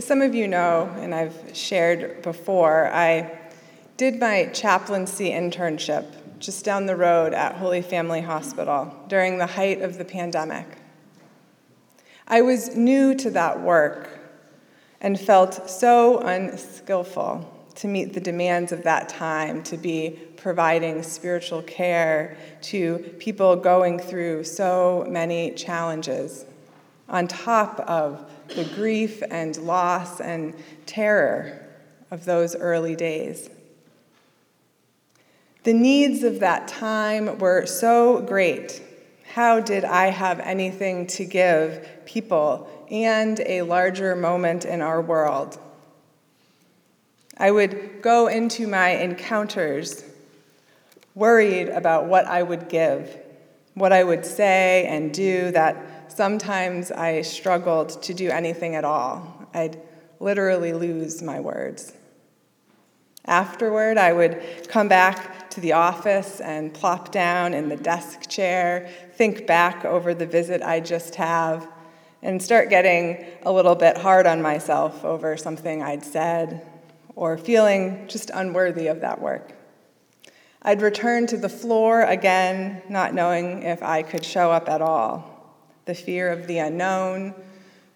As some of you know, and I've shared before, I did my chaplaincy internship just down the road at Holy Family Hospital during the height of the pandemic. I was new to that work and felt so unskillful to meet the demands of that time, to be providing spiritual care to people going through so many challenges, on top of the grief and loss and terror of those early days. The needs of that time were so great. How did I have anything to give people and a larger moment in our world? I would go into my encounters worried about what I would give, what I would say and do, that sometimes I struggled to do anything at all. I'd literally lose my words. Afterward, I would come back to the office and plop down in the desk chair, think back over the visit I just have, and start getting a little bit hard on myself over something I'd said or feeling just unworthy of that work. I'd return to the floor again, not knowing if I could show up at all. The fear of the unknown,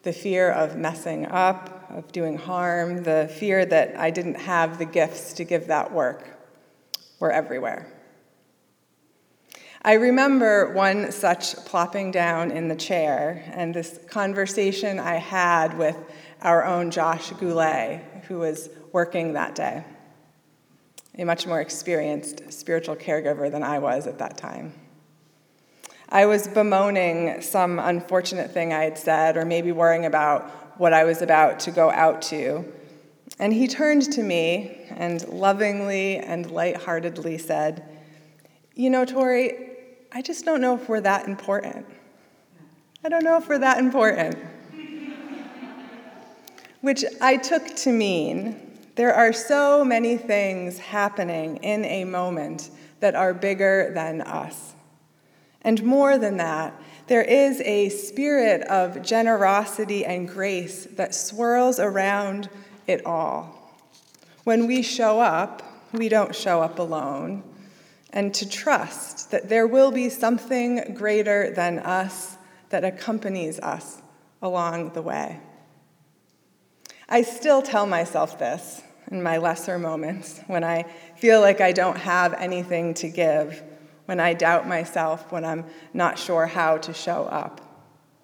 the fear of messing up, of doing harm, the fear that I didn't have the gifts to give that work were everywhere. I remember one such plopping down in the chair and this conversation I had with our own Josh Goulet, who was working that day a much more experienced spiritual caregiver than I was at that time. I was bemoaning some unfortunate thing I had said, or maybe worrying about what I was about to go out to. And he turned to me and lovingly and lightheartedly said, You know, Tori, I just don't know if we're that important. I don't know if we're that important. Which I took to mean there are so many things happening in a moment that are bigger than us. And more than that, there is a spirit of generosity and grace that swirls around it all. When we show up, we don't show up alone. And to trust that there will be something greater than us that accompanies us along the way. I still tell myself this in my lesser moments, when I feel like I don't have anything to give, when I doubt myself, when I'm not sure how to show up.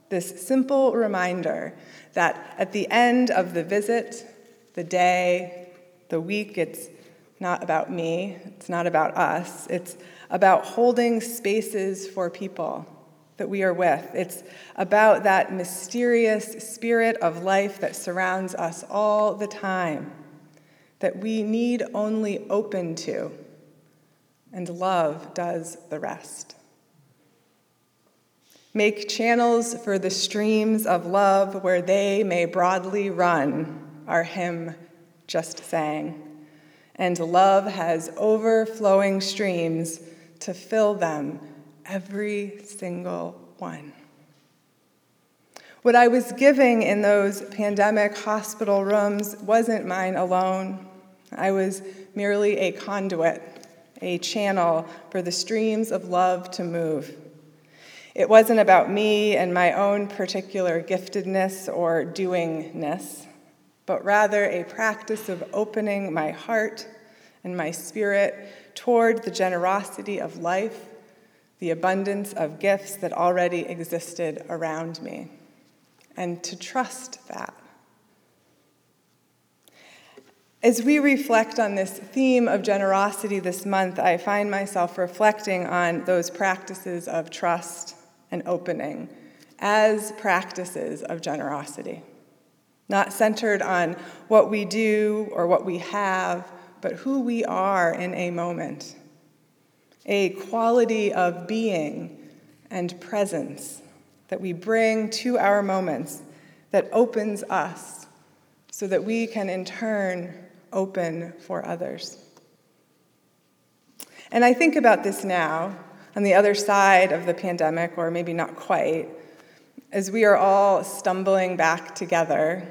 This simple reminder that at the end of the visit, the day, the week, it's not about me, it's not about us, it's about holding spaces for people that we are with. It's about that mysterious spirit of life that surrounds us all the time that we need only open to, and love does the rest. Make channels for the streams of love where they may broadly run, our hymn just sang. And love has overflowing streams to fill them, every single one. What I was giving in those pandemic hospital rooms wasn't mine alone. I was merely a conduit, a channel for the streams of love to move. It wasn't about me and my own particular giftedness or doingness, but rather a practice of opening my heart and my spirit toward the generosity of life, the abundance of gifts that already existed around me, and to trust that. As we reflect on this theme of generosity this month, I find myself reflecting on those practices of trust and opening as practices of generosity, not centered on what we do or what we have, but who we are in a moment. A quality of being and presence that we bring to our moments that opens us so that we can in turn open for others. And I think about this now, on the other side of the pandemic, or maybe not quite, as we are all stumbling back together,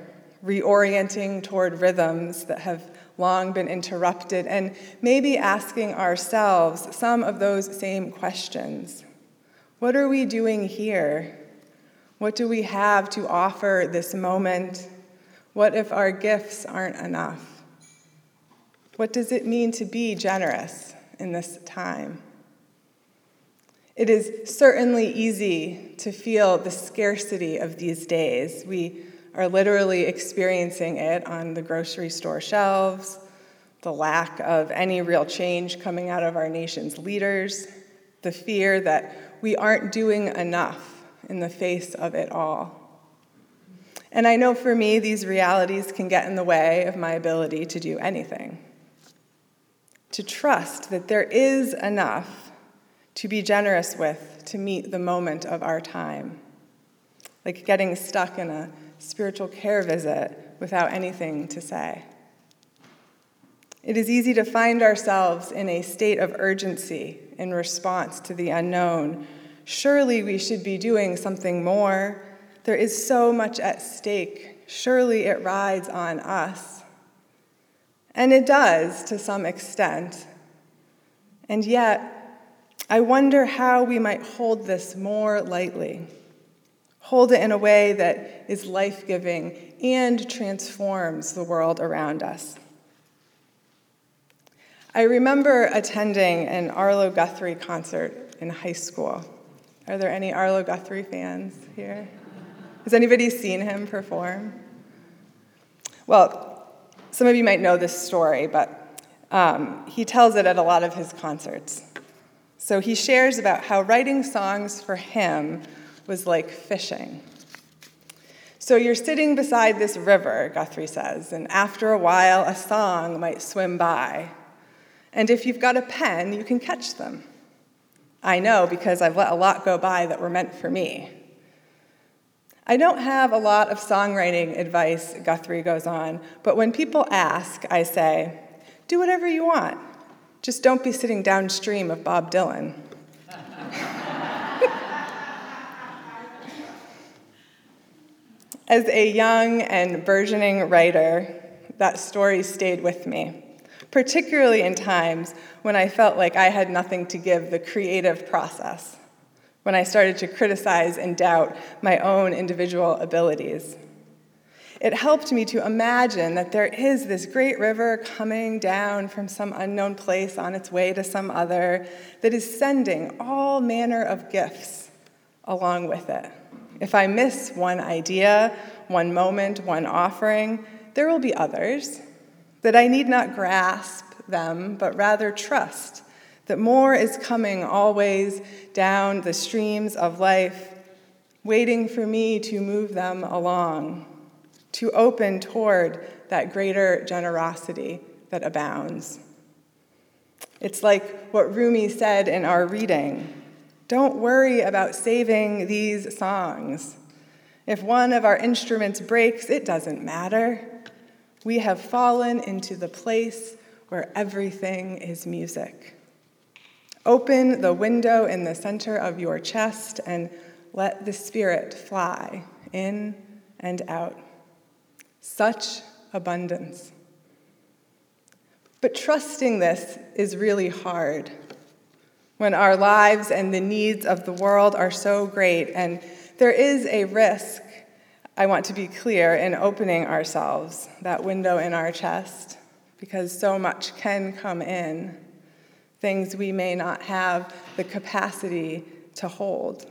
reorienting toward rhythms that have long been interrupted, and maybe asking ourselves some of those same questions. What are we doing here? What do we have to offer this moment? What if our gifts aren't enough? What does it mean to be generous in this time? It is certainly easy to feel the scarcity of these days. We are literally experiencing it on the grocery store shelves, the lack of any real change coming out of our nation's leaders, the fear that we aren't doing enough in the face of it all. And I know for me, these realities can get in the way of my ability to do anything. To trust that there is enough to be generous with to meet the moment of our time. Like getting stuck in a spiritual care visit without anything to say. It is easy to find ourselves in a state of urgency in response to the unknown. Surely we should be doing something more. There is so much at stake. Surely it rides on us. And it does to some extent. And yet, I wonder how we might hold this more lightly. Hold it in a way that is life giving and transforms the world around us. I remember attending an Arlo Guthrie concert in high school. Are there any Arlo Guthrie fans here? Has anybody seen him perform? Well, some of you might know this story, but um, he tells it at a lot of his concerts. So he shares about how writing songs for him was like fishing. So you're sitting beside this river, Guthrie says, and after a while, a song might swim by. And if you've got a pen, you can catch them. I know because I've let a lot go by that were meant for me. I don't have a lot of songwriting advice, Guthrie goes on, but when people ask, I say, do whatever you want. Just don't be sitting downstream of Bob Dylan. As a young and burgeoning writer, that story stayed with me particularly in times when I felt like I had nothing to give the creative process, when I started to criticize and doubt my own individual abilities. It helped me to imagine that there is this great river coming down from some unknown place on its way to some other that is sending all manner of gifts along with it. If I miss one idea, one moment, one offering, there will be others that I need not grasp them, but rather trust that more is coming always down the streams of life, waiting for me to move them along, to open toward that greater generosity that abounds. It's like what Rumi said in our reading don't worry about saving these songs. If one of our instruments breaks, it doesn't matter. We have fallen into the place where everything is music. Open the window in the center of your chest and let the Spirit fly in and out. Such abundance. But trusting this is really hard when our lives and the needs of the world are so great, and there is a risk I want to be clear in opening ourselves, that window in our chest, because so much can come in, things we may not have the capacity to hold.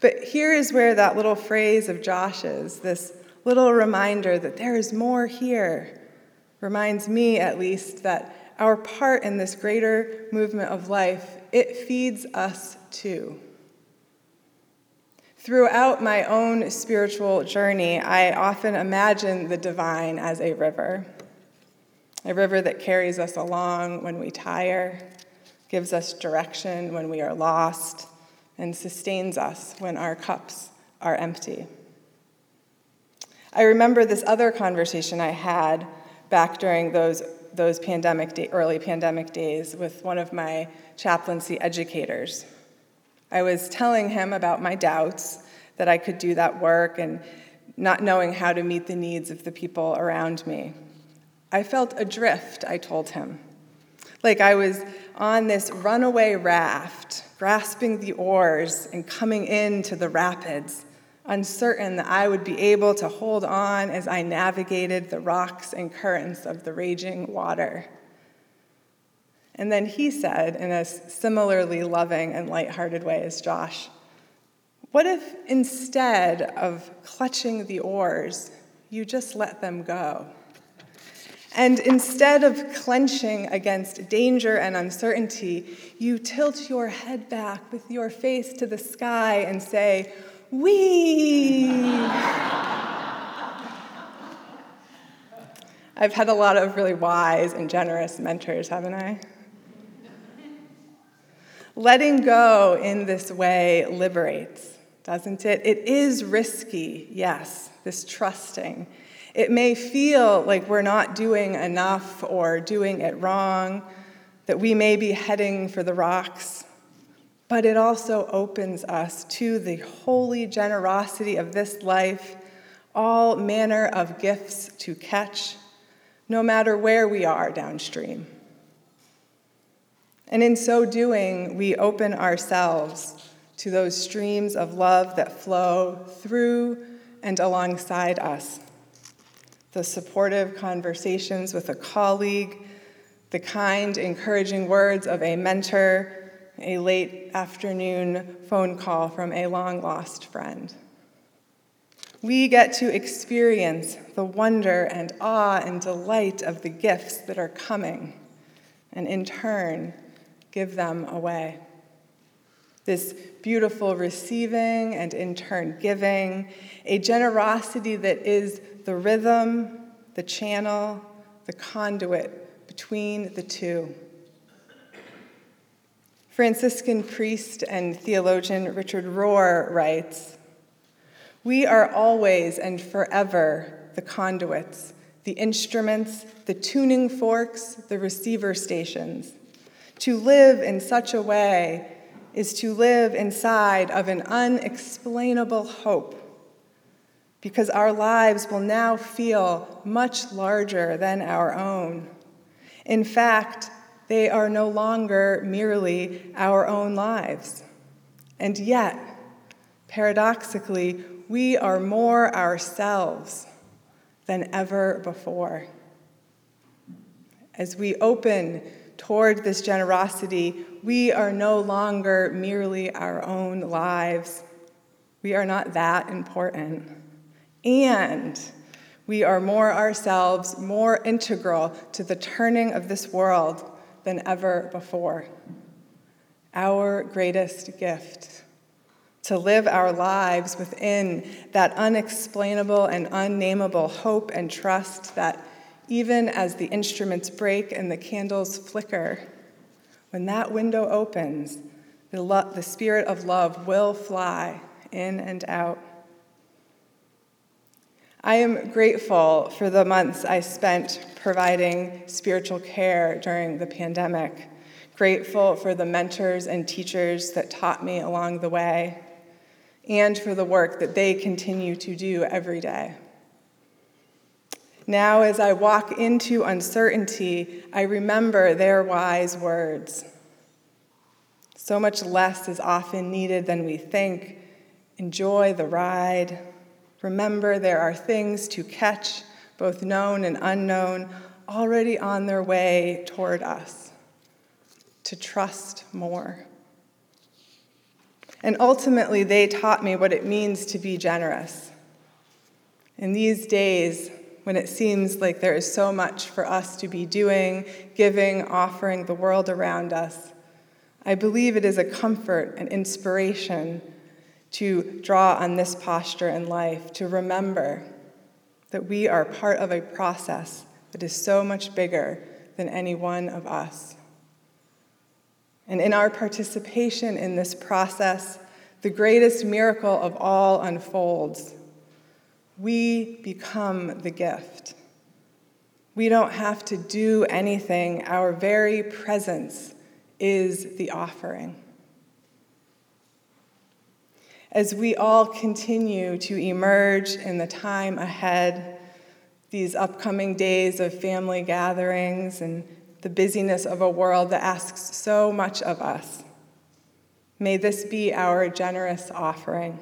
But here is where that little phrase of Josh's, this little reminder that there is more here, reminds me at least that our part in this greater movement of life, it feeds us too. Throughout my own spiritual journey, I often imagine the divine as a river, a river that carries us along when we tire, gives us direction when we are lost, and sustains us when our cups are empty. I remember this other conversation I had back during those, those pandemic day, early pandemic days with one of my chaplaincy educators. I was telling him about my doubts that I could do that work and not knowing how to meet the needs of the people around me. I felt adrift, I told him, like I was on this runaway raft, grasping the oars and coming into the rapids, uncertain that I would be able to hold on as I navigated the rocks and currents of the raging water. And then he said, in a similarly loving and lighthearted way as Josh, What if instead of clutching the oars, you just let them go? And instead of clenching against danger and uncertainty, you tilt your head back with your face to the sky and say, Wee! I've had a lot of really wise and generous mentors, haven't I? Letting go in this way liberates, doesn't it? It is risky, yes, this trusting. It may feel like we're not doing enough or doing it wrong, that we may be heading for the rocks, but it also opens us to the holy generosity of this life, all manner of gifts to catch, no matter where we are downstream. And in so doing, we open ourselves to those streams of love that flow through and alongside us. The supportive conversations with a colleague, the kind, encouraging words of a mentor, a late afternoon phone call from a long lost friend. We get to experience the wonder and awe and delight of the gifts that are coming, and in turn, give them away. This beautiful receiving and in turn giving, a generosity that is the rhythm, the channel, the conduit between the two. Franciscan priest and theologian Richard Rohr writes We are always and forever the conduits, the instruments, the tuning forks, the receiver stations to live in such a way is to live inside of an unexplainable hope because our lives will now feel much larger than our own. In fact, they are no longer merely our own lives. And yet, paradoxically, we are more ourselves than ever before. As we open toward this generosity, we are no longer merely our own lives. We are not that important. And we are more ourselves, more integral to the turning of this world than ever before. Our greatest gift to live our lives within that unexplainable and unnameable hope and trust that even as the instruments break and the candles flicker, when that window opens, the, lo- the spirit of love will fly in and out. I am grateful for the months I spent providing spiritual care during the pandemic, grateful for the mentors and teachers that taught me along the way, and for the work that they continue to do every day. Now, as I walk into uncertainty, I remember their wise words. So much less is often needed than we think. Enjoy the ride. Remember there are things to catch, both known and unknown, already on their way toward us. To trust more. And ultimately, they taught me what it means to be generous. In these days, when it seems like there is so much for us to be doing, giving, offering the world around us. I believe it is a comfort and inspiration to draw on this posture in life, to remember that we are part of a process that is so much bigger than any one of us. And in our participation in this process, the greatest miracle of all unfolds we become the gift. We don't have to do anything, our very presence is the offering. as we all continue to emerge in the time ahead, these upcoming days of family gatherings and the busyness of a world that asks so much of us. May this be our generous offering.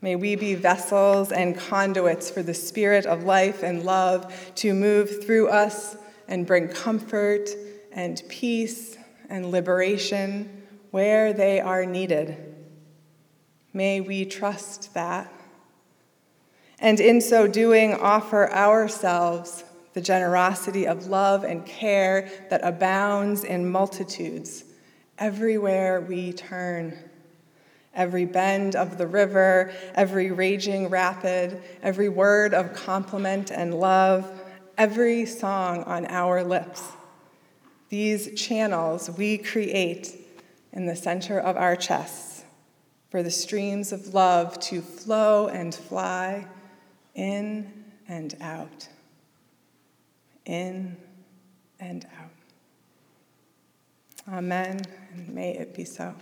May we be vessels and conduits for the Spirit of life and love to move through us and bring comfort and peace and liberation where they are needed. May we trust that. And in so doing, offer ourselves the generosity of love and care that abounds in multitudes everywhere we turn every bend of the river, every raging rapid, every word of compliment and love, every song on our lips. These channels we create in the center of our chests for the streams of love to flow and fly in and out, in and out. Amen, and may it be so.